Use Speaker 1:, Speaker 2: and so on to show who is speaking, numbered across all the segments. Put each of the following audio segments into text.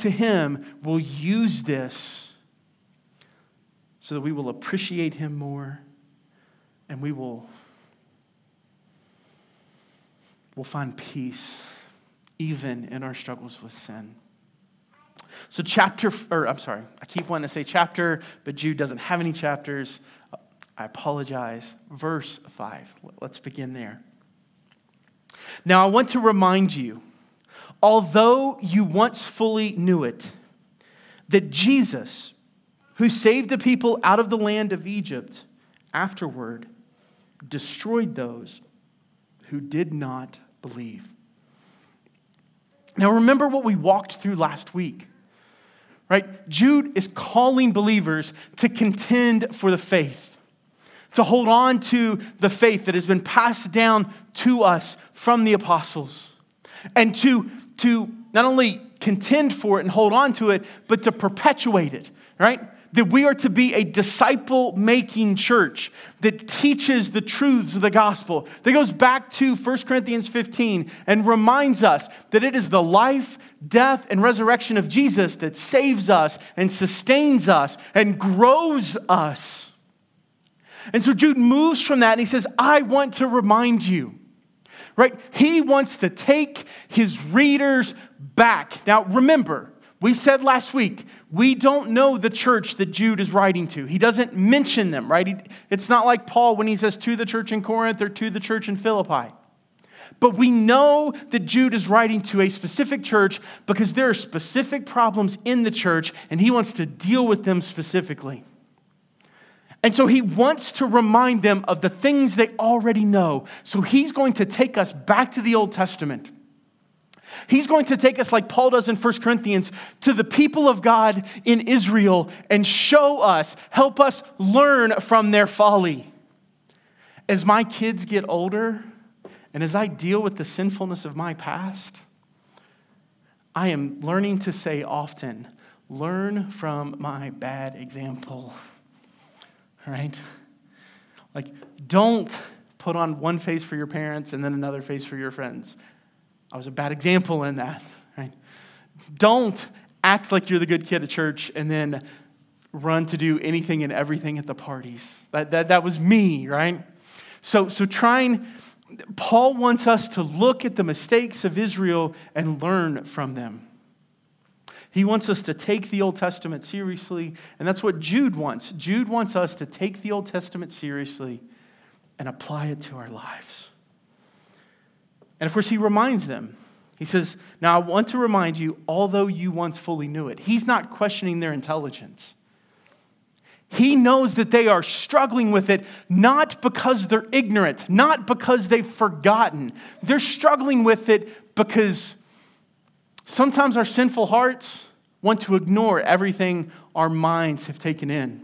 Speaker 1: to Him will use this so that we will appreciate Him more and we will will find peace even in our struggles with sin. So, chapter, or I'm sorry, I keep wanting to say chapter, but Jude doesn't have any chapters. I apologize. Verse 5. Let's begin there. Now, I want to remind you, although you once fully knew it, that Jesus, who saved the people out of the land of Egypt, afterward destroyed those who did not believe. Now, remember what we walked through last week, right? Jude is calling believers to contend for the faith, to hold on to the faith that has been passed down to us from the apostles, and to, to not only contend for it and hold on to it, but to perpetuate it, right? that we are to be a disciple making church that teaches the truths of the gospel. That goes back to 1 Corinthians 15 and reminds us that it is the life, death, and resurrection of Jesus that saves us and sustains us and grows us. And so Jude moves from that and he says, I want to remind you right? He wants to take his readers back. Now, remember, we said last week, we don't know the church that Jude is writing to. He doesn't mention them, right? It's not like Paul when he says to the church in Corinth or to the church in Philippi. But we know that Jude is writing to a specific church because there are specific problems in the church and he wants to deal with them specifically. And so he wants to remind them of the things they already know. So he's going to take us back to the Old Testament. He's going to take us, like Paul does in 1 Corinthians, to the people of God in Israel and show us, help us learn from their folly. As my kids get older and as I deal with the sinfulness of my past, I am learning to say often, learn from my bad example. Right? Like, don't put on one face for your parents and then another face for your friends. I was a bad example in that, right? Don't act like you're the good kid at church and then run to do anything and everything at the parties. That, that, that was me, right? So, so trying, Paul wants us to look at the mistakes of Israel and learn from them. He wants us to take the Old Testament seriously, and that's what Jude wants. Jude wants us to take the Old Testament seriously and apply it to our lives. And of course, he reminds them. He says, Now I want to remind you, although you once fully knew it, he's not questioning their intelligence. He knows that they are struggling with it not because they're ignorant, not because they've forgotten. They're struggling with it because sometimes our sinful hearts want to ignore everything our minds have taken in.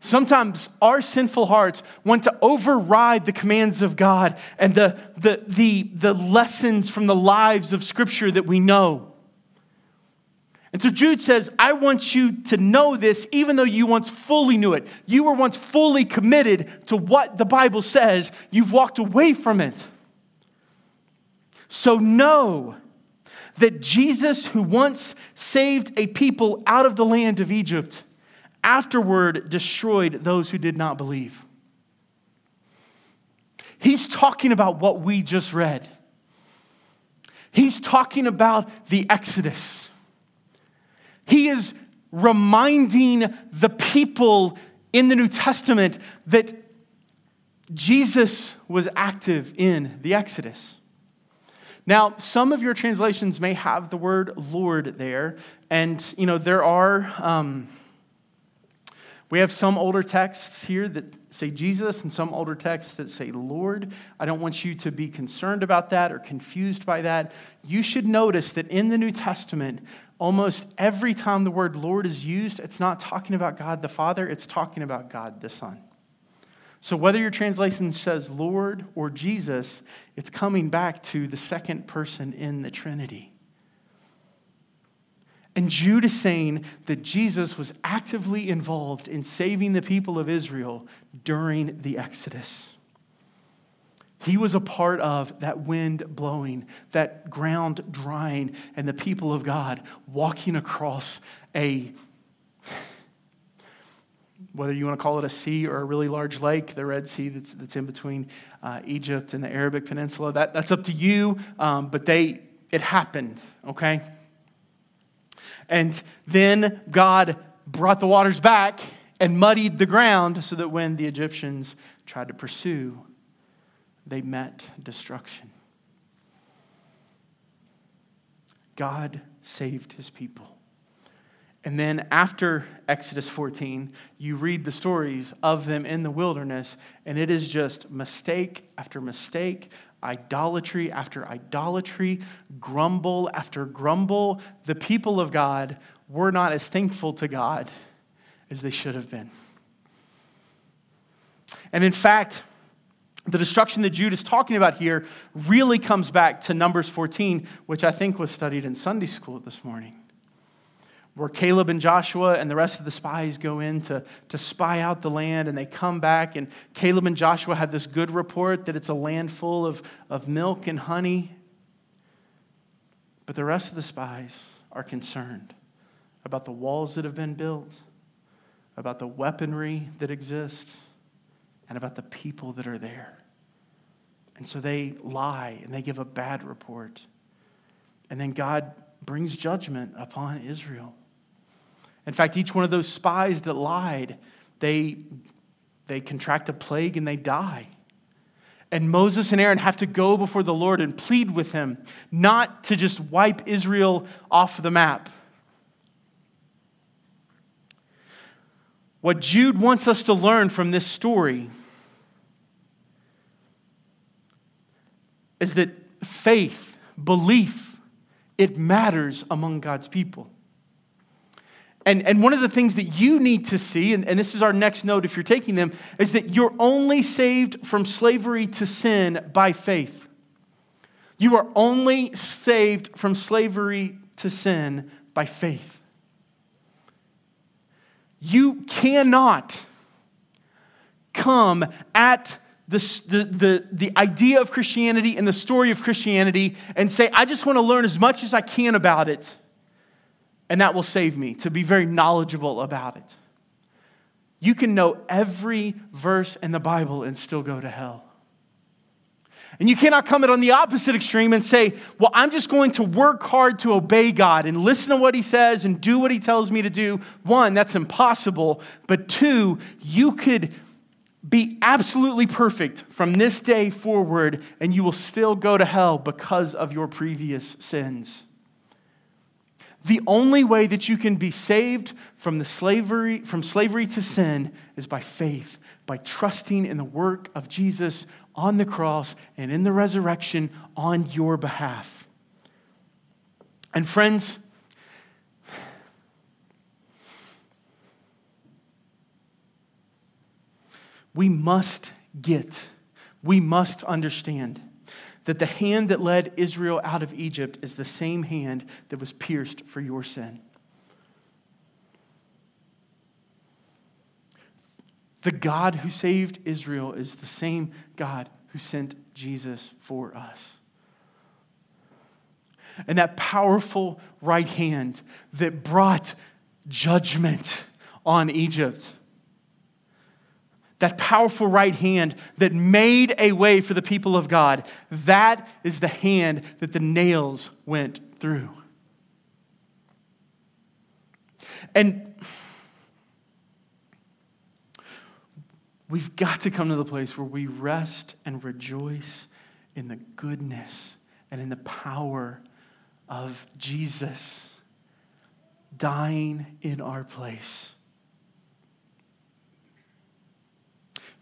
Speaker 1: Sometimes our sinful hearts want to override the commands of God and the, the, the, the lessons from the lives of Scripture that we know. And so Jude says, I want you to know this even though you once fully knew it. You were once fully committed to what the Bible says, you've walked away from it. So know that Jesus, who once saved a people out of the land of Egypt, afterward destroyed those who did not believe. He's talking about what we just read. He's talking about the Exodus. He is reminding the people in the New Testament that Jesus was active in the Exodus. Now, some of your translations may have the word Lord there, and you know there are um, we have some older texts here that say Jesus and some older texts that say Lord. I don't want you to be concerned about that or confused by that. You should notice that in the New Testament, almost every time the word Lord is used, it's not talking about God the Father, it's talking about God the Son. So whether your translation says Lord or Jesus, it's coming back to the second person in the Trinity. And Jude is saying that Jesus was actively involved in saving the people of Israel during the Exodus. He was a part of that wind blowing, that ground drying, and the people of God walking across a, whether you want to call it a sea or a really large lake, the Red Sea that's, that's in between uh, Egypt and the Arabic Peninsula. That, that's up to you, um, but they, it happened, okay? And then God brought the waters back and muddied the ground so that when the Egyptians tried to pursue, they met destruction. God saved his people. And then after Exodus 14, you read the stories of them in the wilderness, and it is just mistake after mistake, idolatry after idolatry, grumble after grumble. The people of God were not as thankful to God as they should have been. And in fact, the destruction that Jude is talking about here really comes back to Numbers 14, which I think was studied in Sunday school this morning, where Caleb and Joshua and the rest of the spies go in to, to spy out the land, and they come back, and Caleb and Joshua have this good report that it's a land full of, of milk and honey. But the rest of the spies are concerned about the walls that have been built, about the weaponry that exists and about the people that are there. And so they lie and they give a bad report. And then God brings judgment upon Israel. In fact, each one of those spies that lied, they, they contract a plague and they die. And Moses and Aaron have to go before the Lord and plead with him not to just wipe Israel off the map. What Jude wants us to learn from this story is that faith, belief, it matters among God's people. And, and one of the things that you need to see, and, and this is our next note if you're taking them, is that you're only saved from slavery to sin by faith. You are only saved from slavery to sin by faith. You cannot come at the, the, the, the idea of Christianity and the story of Christianity and say, I just want to learn as much as I can about it, and that will save me, to be very knowledgeable about it. You can know every verse in the Bible and still go to hell. And you cannot come it on the opposite extreme and say, Well, I'm just going to work hard to obey God and listen to what He says and do what He tells me to do. One, that's impossible. But two, you could be absolutely perfect from this day forward, and you will still go to hell because of your previous sins. The only way that you can be saved from the slavery from slavery to sin is by faith, by trusting in the work of Jesus on the cross and in the resurrection on your behalf. And friends, we must get, we must understand that the hand that led Israel out of Egypt is the same hand that was pierced for your sin. The God who saved Israel is the same God who sent Jesus for us. And that powerful right hand that brought judgment on Egypt that powerful right hand that made a way for the people of God, that is the hand that the nails went through. And we've got to come to the place where we rest and rejoice in the goodness and in the power of Jesus dying in our place.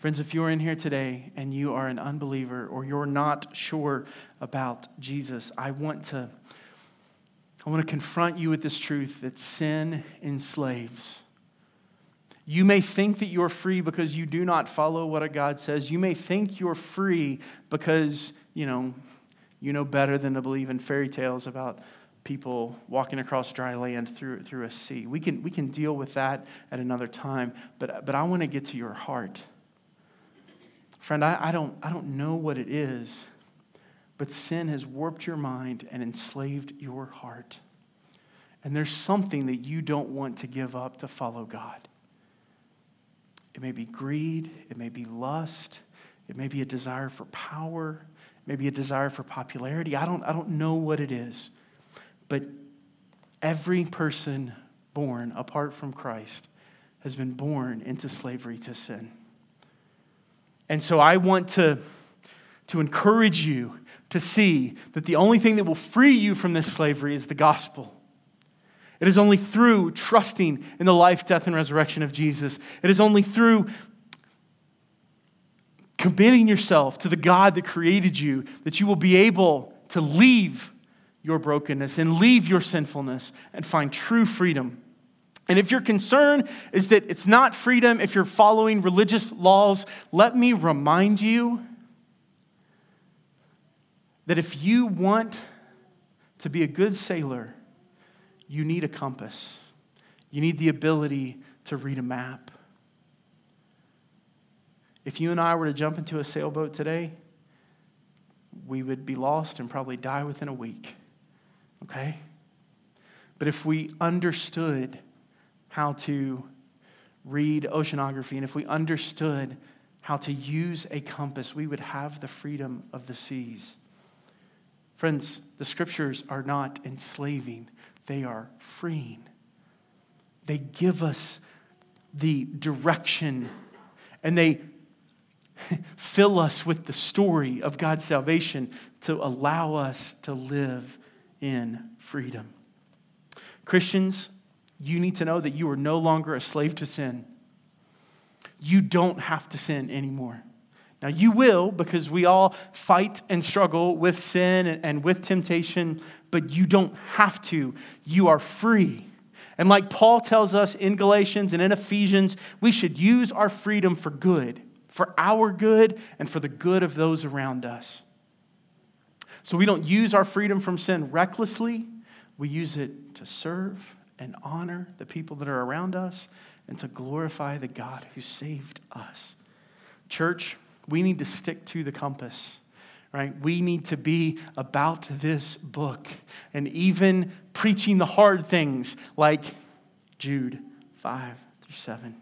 Speaker 1: Friends, if you're in here today and you are an unbeliever or you're not sure about Jesus, I want to I want to confront you with this truth that sin enslaves. You may think that you're free because you do not follow what a God says. You may think you're free because, you know, you know better than to believe in fairy tales about people walking across dry land through, through a sea. We can, we can deal with that at another time, but, but I want to get to your heart. Friend, I, I, don't, I don't know what it is, but sin has warped your mind and enslaved your heart. And there's something that you don't want to give up to follow God. It may be greed, it may be lust, it may be a desire for power, maybe a desire for popularity. I don't, I don't know what it is. But every person born apart from Christ has been born into slavery to sin. And so I want to, to encourage you to see that the only thing that will free you from this slavery is the gospel. It is only through trusting in the life, death, and resurrection of Jesus. It is only through committing yourself to the God that created you that you will be able to leave your brokenness and leave your sinfulness and find true freedom. And if your concern is that it's not freedom if you're following religious laws, let me remind you that if you want to be a good sailor, you need a compass. You need the ability to read a map. If you and I were to jump into a sailboat today, we would be lost and probably die within a week. Okay? But if we understood how to read oceanography and if we understood how to use a compass, we would have the freedom of the seas. Friends, the scriptures are not enslaving, they are freeing. They give us the direction and they fill us with the story of God's salvation to allow us to live in freedom. Christians, you need to know that you are no longer a slave to sin. You don't have to sin anymore. Now, you will because we all fight and struggle with sin and with temptation, but you don't have to. You are free. And like Paul tells us in Galatians and in Ephesians, we should use our freedom for good, for our good, and for the good of those around us. So we don't use our freedom from sin recklessly, we use it to serve and honor the people that are around us and to glorify the God who saved us. Church, we need to stick to the compass, right? We need to be about this book and even preaching the hard things like Jude 5 through 7.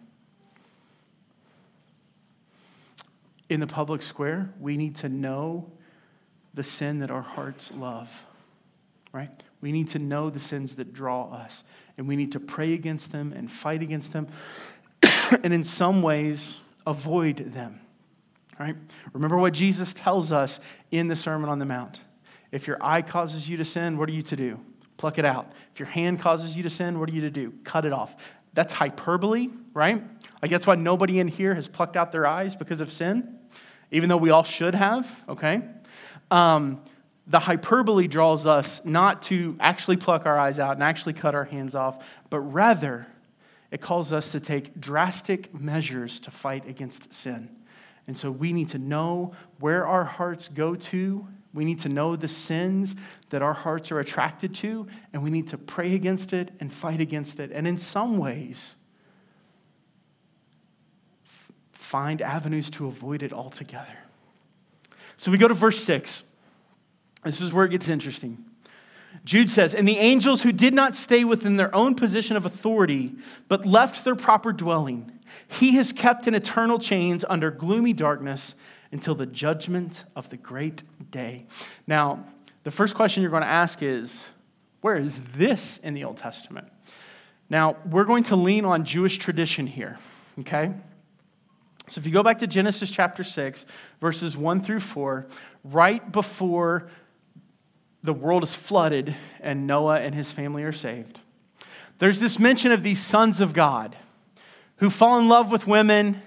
Speaker 1: In the public square, we need to know the sin that our hearts love, right? We need to know the sins that draw us, and we need to pray against them and fight against them, and in some ways, avoid them, right? Remember what Jesus tells us in the Sermon on the Mount. If your eye causes you to sin, what are you to do? Pluck it out. If your hand causes you to sin, what are you to do? Cut it off. That's hyperbole, right? Like that's why nobody in here has plucked out their eyes because of sin, even though we all should have, okay? Um, the hyperbole draws us not to actually pluck our eyes out and actually cut our hands off, but rather it calls us to take drastic measures to fight against sin. And so we need to know where our hearts go to. We need to know the sins that our hearts are attracted to, and we need to pray against it and fight against it. And in some ways, find avenues to avoid it altogether. So we go to verse 6. This is where it gets interesting. Jude says, And the angels who did not stay within their own position of authority, but left their proper dwelling, he has kept in eternal chains under gloomy darkness until the judgment of the great day. Now, the first question you're going to ask is, where is this in the Old Testament? Now, we're going to lean on Jewish tradition here, okay? So if you go back to Genesis chapter 6, verses 1 through 4, right before the world is flooded and Noah and his family are saved, there's this mention of these sons of God who fall in love with women,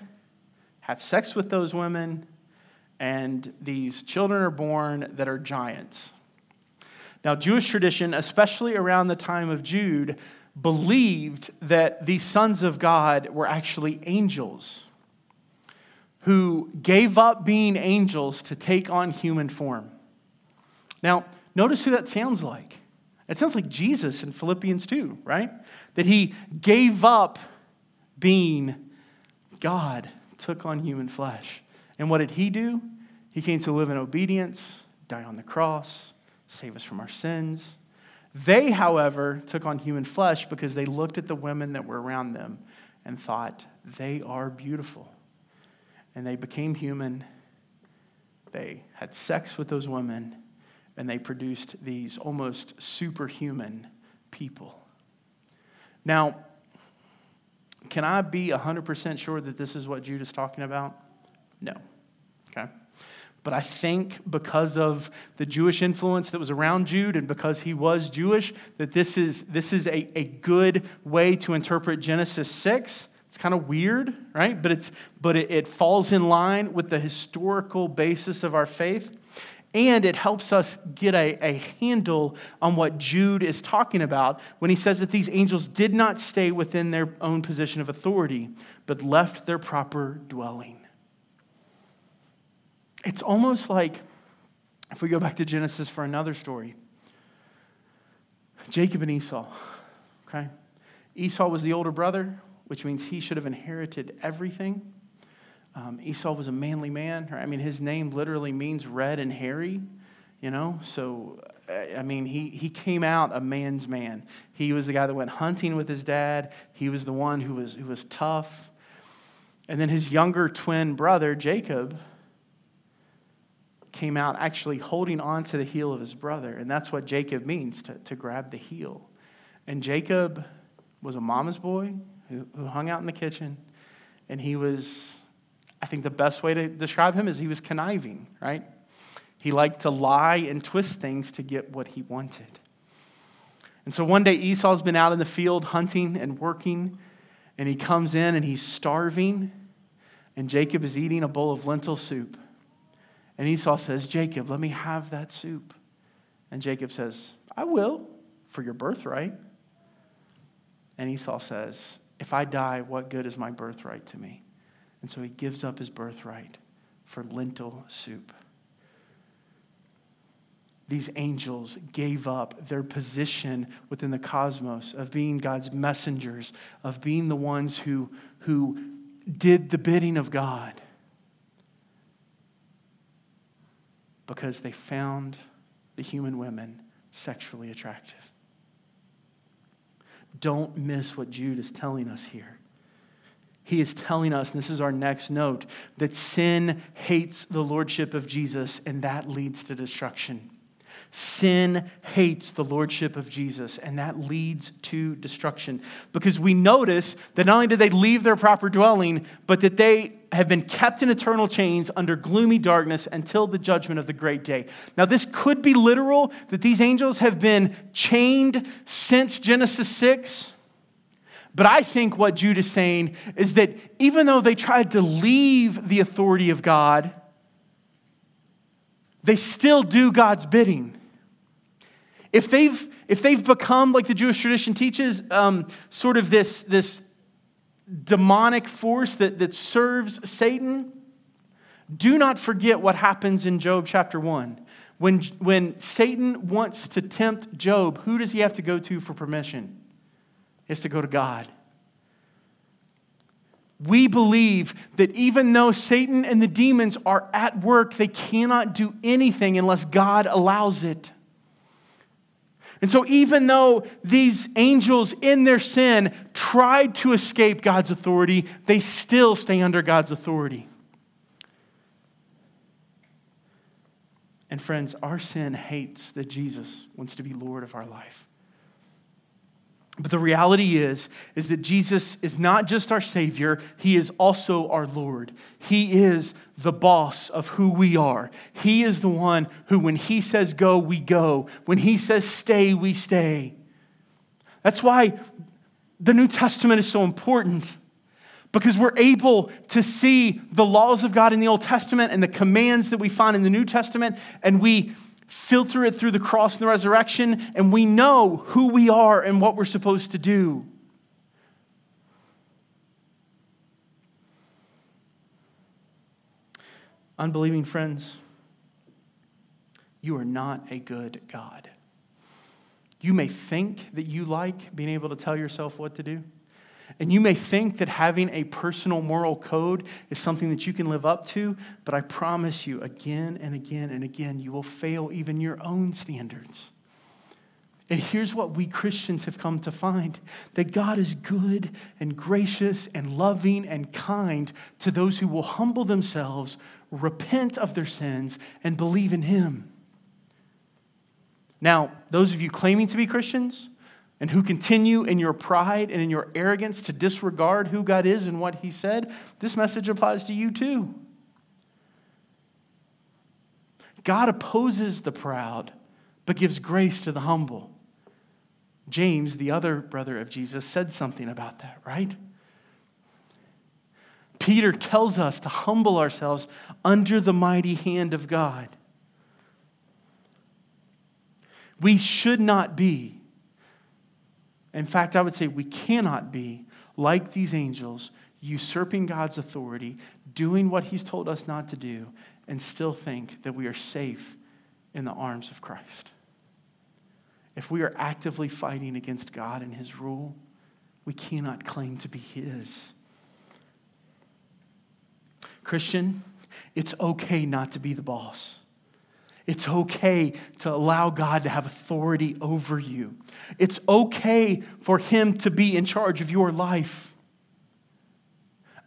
Speaker 1: have sex with those women, and these children are born that are giants. Now, Jewish tradition, especially around the time of Jude, believed that these sons of God were actually angels who gave up being angels to take on human form. Now, notice who that sounds like. It sounds like Jesus in Philippians 2, right? That he gave up being God, took on human flesh, And what did he do? He came to live in obedience, die on the cross, save us from our sins. They, however, took on human flesh because they looked at the women that were around them and thought, they are beautiful. And they became human. They had sex with those women, and they produced these almost superhuman people. Now, can I be 100% sure that this is what Jude is talking about? No. Okay? But I think because of the Jewish influence that was around Jude and because he was Jewish, that this is, this is a, a good way to interpret Genesis 6. It's kind of weird, right? But, it's, but it, it falls in line with the historical basis of our faith. And it helps us get a, a handle on what Jude is talking about when he says that these angels did not stay within their own position of authority, but left their proper dwelling. It's almost like, if we go back to Genesis for another story, Jacob and Esau, okay? Esau was the older brother, which means he should have inherited everything. Um, Esau was a manly man. I mean, his name literally means red and hairy, you know? So, I mean, he, he came out a man's man. He was the guy that went hunting with his dad, he was the one who was, who was tough. And then his younger twin brother, Jacob, came out actually holding on to the heel of his brother. And that's what Jacob means to, to grab the heel. And Jacob was a mama's boy who, who hung out in the kitchen. And he was I think the best way to describe him is he was conniving, right? He liked to lie and twist things to get what he wanted. And so one day Esau's been out in the field hunting and working, and he comes in and he's starving, and Jacob is eating a bowl of lentil soup. And Esau says, Jacob, let me have that soup. And Jacob says, I will for your birthright. And Esau says, If I die, what good is my birthright to me? And so he gives up his birthright for lentil soup. These angels gave up their position within the cosmos of being God's messengers, of being the ones who, who did the bidding of God because they found the human women sexually attractive. Don't miss what Jude is telling us here he is telling us, and this is our next note, that sin hates the lordship of Jesus, and that leads to destruction. Sin hates the lordship of Jesus, and that leads to destruction. Because we notice that not only did they leave their proper dwelling, but that they have been kept in eternal chains under gloomy darkness until the judgment of the great day. Now, this could be literal that these angels have been chained since Genesis 6 but I think what Jude is saying is that even though they tried to leave the authority of God, they still do God's bidding. If they've, if they've become, like the Jewish tradition teaches, um, sort of this, this demonic force that, that serves Satan, do not forget what happens in Job chapter 1. When, when Satan wants to tempt Job, who does he have to go to for permission? Is to go to God. We believe that even though Satan and the demons are at work, they cannot do anything unless God allows it. And so, even though these angels in their sin tried to escape God's authority, they still stay under God's authority. And, friends, our sin hates that Jesus wants to be Lord of our life. But the reality is, is that Jesus is not just our Savior, He is also our Lord. He is the boss of who we are. He is the one who, when He says go, we go. When He says stay, we stay. That's why the New Testament is so important because we're able to see the laws of God in the Old Testament and the commands that we find in the New Testament, and we filter it through the cross and the resurrection, and we know who we are and what we're supposed to do. Unbelieving friends, you are not a good God. You may think that you like being able to tell yourself what to do. And you may think that having a personal moral code is something that you can live up to, but I promise you, again and again and again, you will fail even your own standards. And here's what we Christians have come to find that God is good and gracious and loving and kind to those who will humble themselves, repent of their sins, and believe in Him. Now, those of you claiming to be Christians, and who continue in your pride and in your arrogance to disregard who God is and what He said, this message applies to you too. God opposes the proud, but gives grace to the humble. James, the other brother of Jesus, said something about that, right? Peter tells us to humble ourselves under the mighty hand of God. We should not be in fact, I would say we cannot be like these angels, usurping God's authority, doing what He's told us not to do, and still think that we are safe in the arms of Christ. If we are actively fighting against God and His rule, we cannot claim to be His. Christian, it's okay not to be the boss. It's okay to allow God to have authority over you. It's okay for Him to be in charge of your life.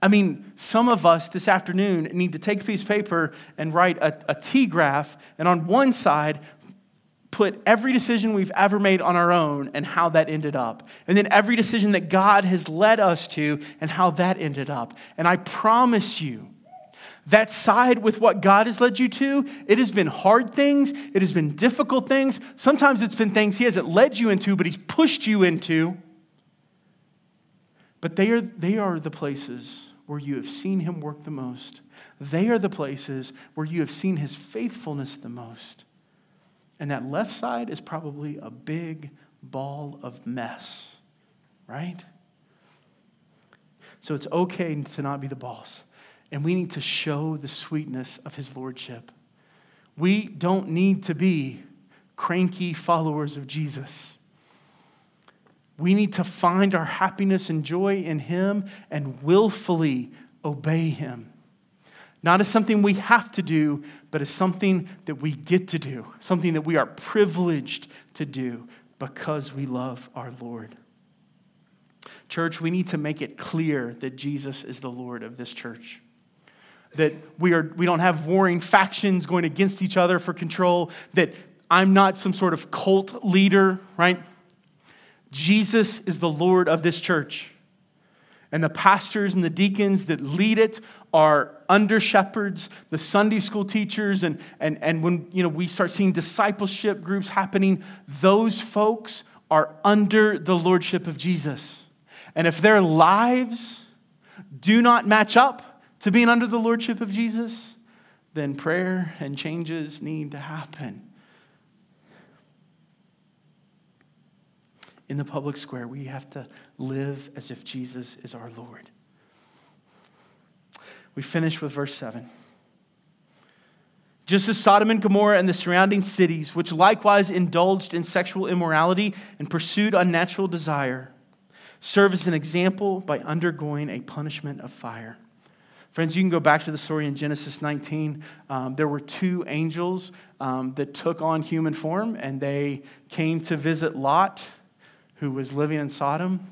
Speaker 1: I mean, some of us this afternoon need to take a piece of paper and write a, a T graph, and on one side, put every decision we've ever made on our own and how that ended up. And then every decision that God has led us to and how that ended up. And I promise you, that side with what God has led you to, it has been hard things, it has been difficult things. Sometimes it's been things He hasn't led you into, but He's pushed you into. But they are, they are the places where you have seen Him work the most. They are the places where you have seen His faithfulness the most. And that left side is probably a big ball of mess, right? So it's okay to not be the boss and we need to show the sweetness of his lordship. We don't need to be cranky followers of Jesus. We need to find our happiness and joy in him and willfully obey him. Not as something we have to do, but as something that we get to do, something that we are privileged to do because we love our Lord. Church, we need to make it clear that Jesus is the Lord of this church that we, are, we don't have warring factions going against each other for control, that I'm not some sort of cult leader, right? Jesus is the Lord of this church. And the pastors and the deacons that lead it are under shepherds, the Sunday school teachers, and, and, and when you know, we start seeing discipleship groups happening, those folks are under the lordship of Jesus. And if their lives do not match up to being under the lordship of Jesus, then prayer and changes need to happen. In the public square, we have to live as if Jesus is our Lord. We finish with verse 7. Just as Sodom and Gomorrah and the surrounding cities, which likewise indulged in sexual immorality and pursued unnatural desire, serve as an example by undergoing a punishment of fire. Friends, you can go back to the story in Genesis 19. Um, there were two angels um, that took on human form, and they came to visit Lot, who was living in Sodom.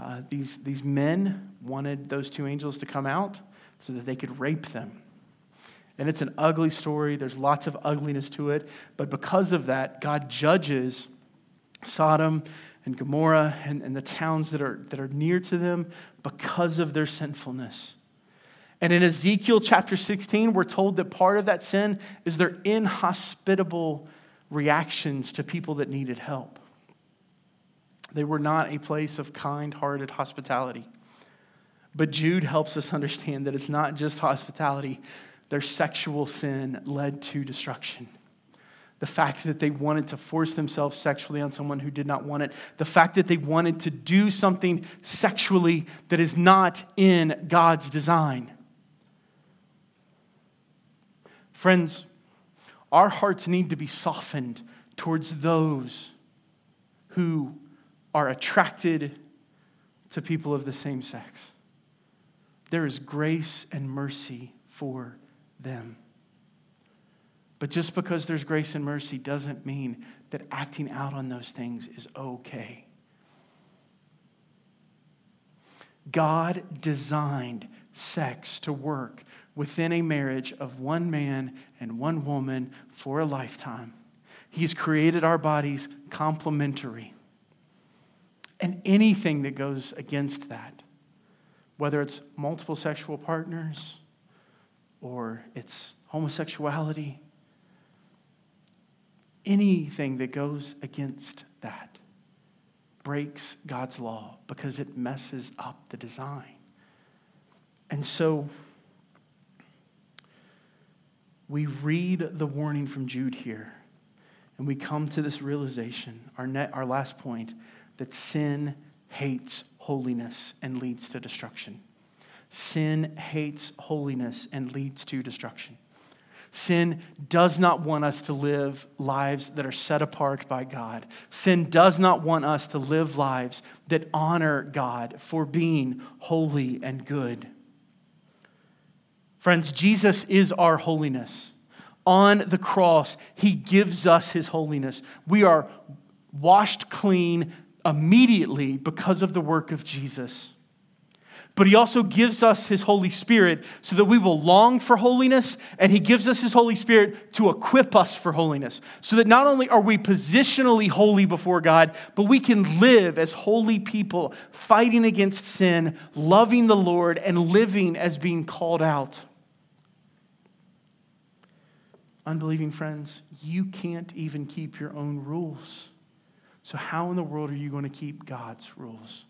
Speaker 1: Uh, these, these men wanted those two angels to come out so that they could rape them. And it's an ugly story. There's lots of ugliness to it. But because of that, God judges Sodom and Gomorrah and, and the towns that are, that are near to them because of their sinfulness. And in Ezekiel chapter 16, we're told that part of that sin is their inhospitable reactions to people that needed help. They were not a place of kind hearted hospitality. But Jude helps us understand that it's not just hospitality, their sexual sin led to destruction. The fact that they wanted to force themselves sexually on someone who did not want it. The fact that they wanted to do something sexually that is not in God's design. Friends, our hearts need to be softened towards those who are attracted to people of the same sex. There is grace and mercy for them. But just because there's grace and mercy doesn't mean that acting out on those things is okay. God designed sex to work within a marriage of one man and one woman for a lifetime. He's created our bodies complementary. And anything that goes against that, whether it's multiple sexual partners or it's homosexuality, anything that goes against that breaks God's law because it messes up the design. And so we read the warning from Jude here, and we come to this realization, our, net, our last point, that sin hates holiness and leads to destruction. Sin hates holiness and leads to destruction. Sin does not want us to live lives that are set apart by God. Sin does not want us to live lives that honor God for being holy and good. Friends, Jesus is our holiness. On the cross, he gives us his holiness. We are washed clean immediately because of the work of Jesus but he also gives us his Holy Spirit so that we will long for holiness, and he gives us his Holy Spirit to equip us for holiness. So that not only are we positionally holy before God, but we can live as holy people, fighting against sin, loving the Lord, and living as being called out. Unbelieving friends, you can't even keep your own rules. So, how in the world are you going to keep God's rules?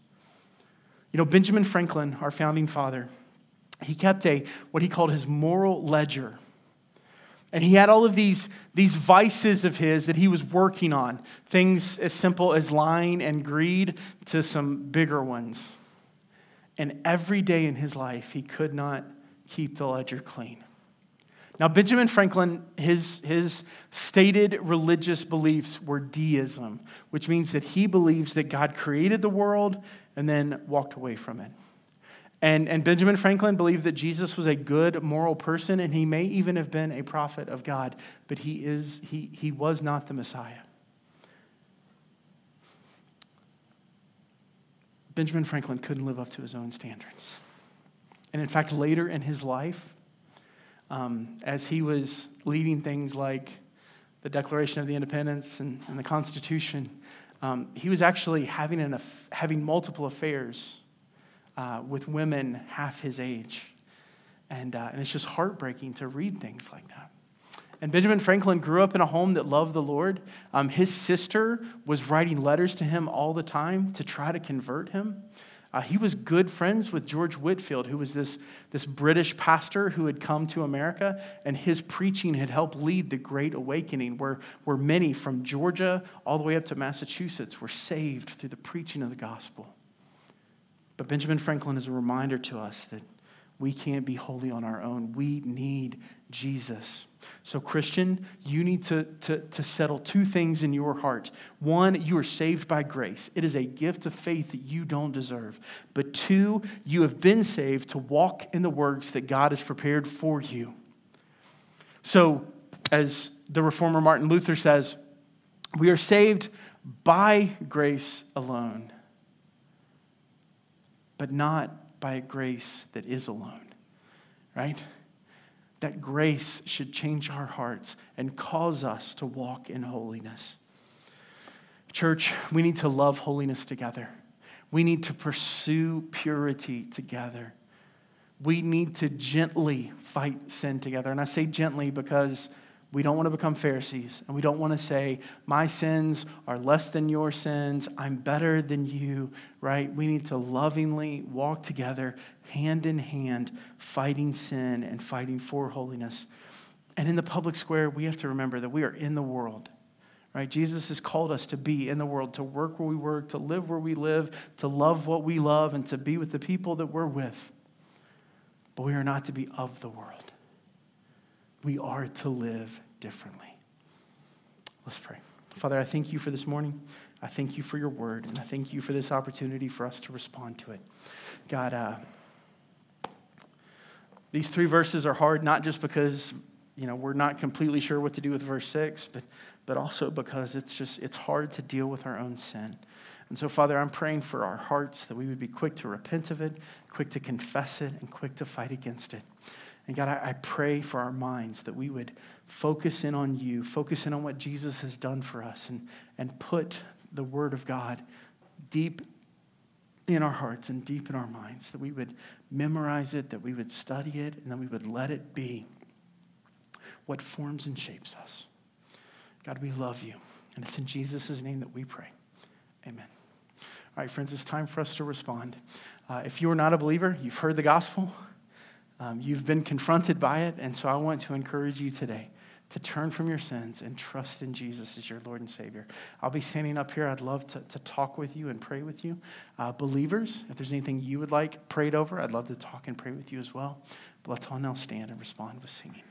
Speaker 1: You know, Benjamin Franklin, our founding father, he kept a what he called his moral ledger. And he had all of these, these vices of his that he was working on, things as simple as lying and greed to some bigger ones. And every day in his life, he could not keep the ledger clean. Now, Benjamin Franklin, his, his stated religious beliefs were deism, which means that he believes that God created the world and then walked away from it. And, and Benjamin Franklin believed that Jesus was a good moral person and he may even have been a prophet of God, but he, is, he, he was not the Messiah. Benjamin Franklin couldn't live up to his own standards. And in fact, later in his life, um, as he was leading things like the Declaration of the Independence and, and the Constitution, um, he was actually having, an, having multiple affairs uh, with women half his age. And, uh, and it's just heartbreaking to read things like that. And Benjamin Franklin grew up in a home that loved the Lord. Um, his sister was writing letters to him all the time to try to convert him. Uh, he was good friends with George Whitefield, who was this, this British pastor who had come to America, and his preaching had helped lead the Great Awakening, where, where many from Georgia all the way up to Massachusetts were saved through the preaching of the gospel. But Benjamin Franklin is a reminder to us that we can't be holy on our own. We need Jesus. So, Christian, you need to, to, to settle two things in your heart. One, you are saved by grace, it is a gift of faith that you don't deserve. But two, you have been saved to walk in the works that God has prepared for you. So, as the reformer Martin Luther says, we are saved by grace alone, but not by a grace that is alone, right? That grace should change our hearts and cause us to walk in holiness. Church, we need to love holiness together. We need to pursue purity together. We need to gently fight sin together. And I say gently because we don't want to become Pharisees, and we don't want to say, My sins are less than your sins. I'm better than you, right? We need to lovingly walk together, hand in hand, fighting sin and fighting for holiness. And in the public square, we have to remember that we are in the world, right? Jesus has called us to be in the world, to work where we work, to live where we live, to love what we love, and to be with the people that we're with. But we are not to be of the world we are to live differently. Let's pray. Father, I thank you for this morning. I thank you for your word, and I thank you for this opportunity for us to respond to it. God, uh, these three verses are hard not just because you know we're not completely sure what to do with verse 6 but but also because it's just it's hard to deal with our own sin and so father i'm praying for our hearts that we would be quick to repent of it quick to confess it and quick to fight against it and god i, I pray for our minds that we would focus in on you focus in on what jesus has done for us and and put the word of god deep in our hearts and deep in our minds, that we would memorize it, that we would study it, and that we would let it be what forms and shapes us. God, we love you. And it's in Jesus' name that we pray. Amen. All right, friends, it's time for us to respond. Uh, if you are not a believer, you've heard the gospel, um, you've been confronted by it, and so I want to encourage you today to turn from your sins and trust in Jesus as your Lord and Savior. I'll be standing up here. I'd love to, to talk with you and pray with you. Uh, believers, if there's anything you would like prayed over, I'd love to talk and pray with you as well. But let's all now stand and respond with singing.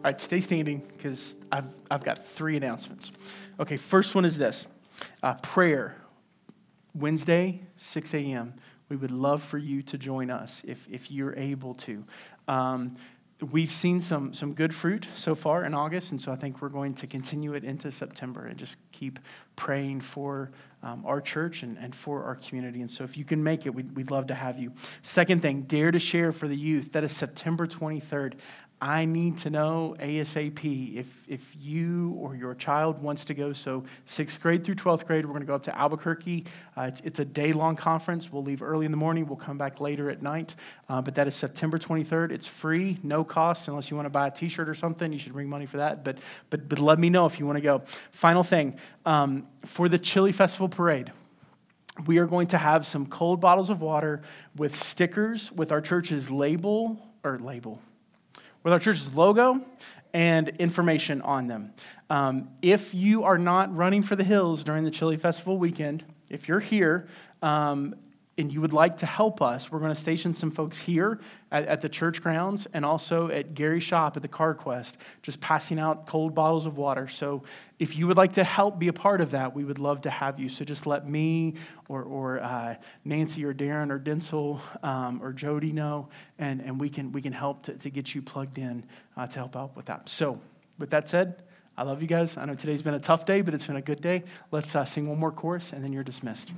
Speaker 1: All right, stay standing because I've, I've got three announcements. Okay, first one is this uh, prayer, Wednesday, 6 a.m. We would love for you to join us if, if you're able to. Um, we've seen some, some good fruit so far in August, and so I think we're going to continue it into September and just keep praying for um, our church and, and for our community. And so if you can make it, we'd, we'd love to have you. Second thing, Dare to Share for the Youth. That is September 23rd. I need to know ASAP if, if you or your child wants to go. So, sixth grade through 12th grade, we're going to go up to Albuquerque. Uh, it's, it's, a day long conference. We'll leave early in the morning, we'll come back later at night. Uh, but that is September 23rd. It's free, no cost, unless you want to buy a t shirt or something. You should bring money for that. But, but, but let me know if you want to go. Final thing um, for the Chili Festival Parade, we are going to have some cold bottles of water with stickers with our church's label or label, with our church's logo and information on them. Um, if you are not running for the hills during the Chili Festival weekend, if you're here, um, and you would like to help us, we're going to station some folks here at, at, the church grounds and also at Gary's shop at the Carquest, just passing out cold bottles of water. So if you would like to help be a part of that, we would love to have you. So just let me or, or uh, Nancy or Darren or Densel um, or Jody know, and, and we, can, we can help to, to get you plugged in uh, to help out with that. So with that said, I love you guys. I know today's been a tough day, but it's been a good day. Let's uh, sing one more chorus, and then you're dismissed.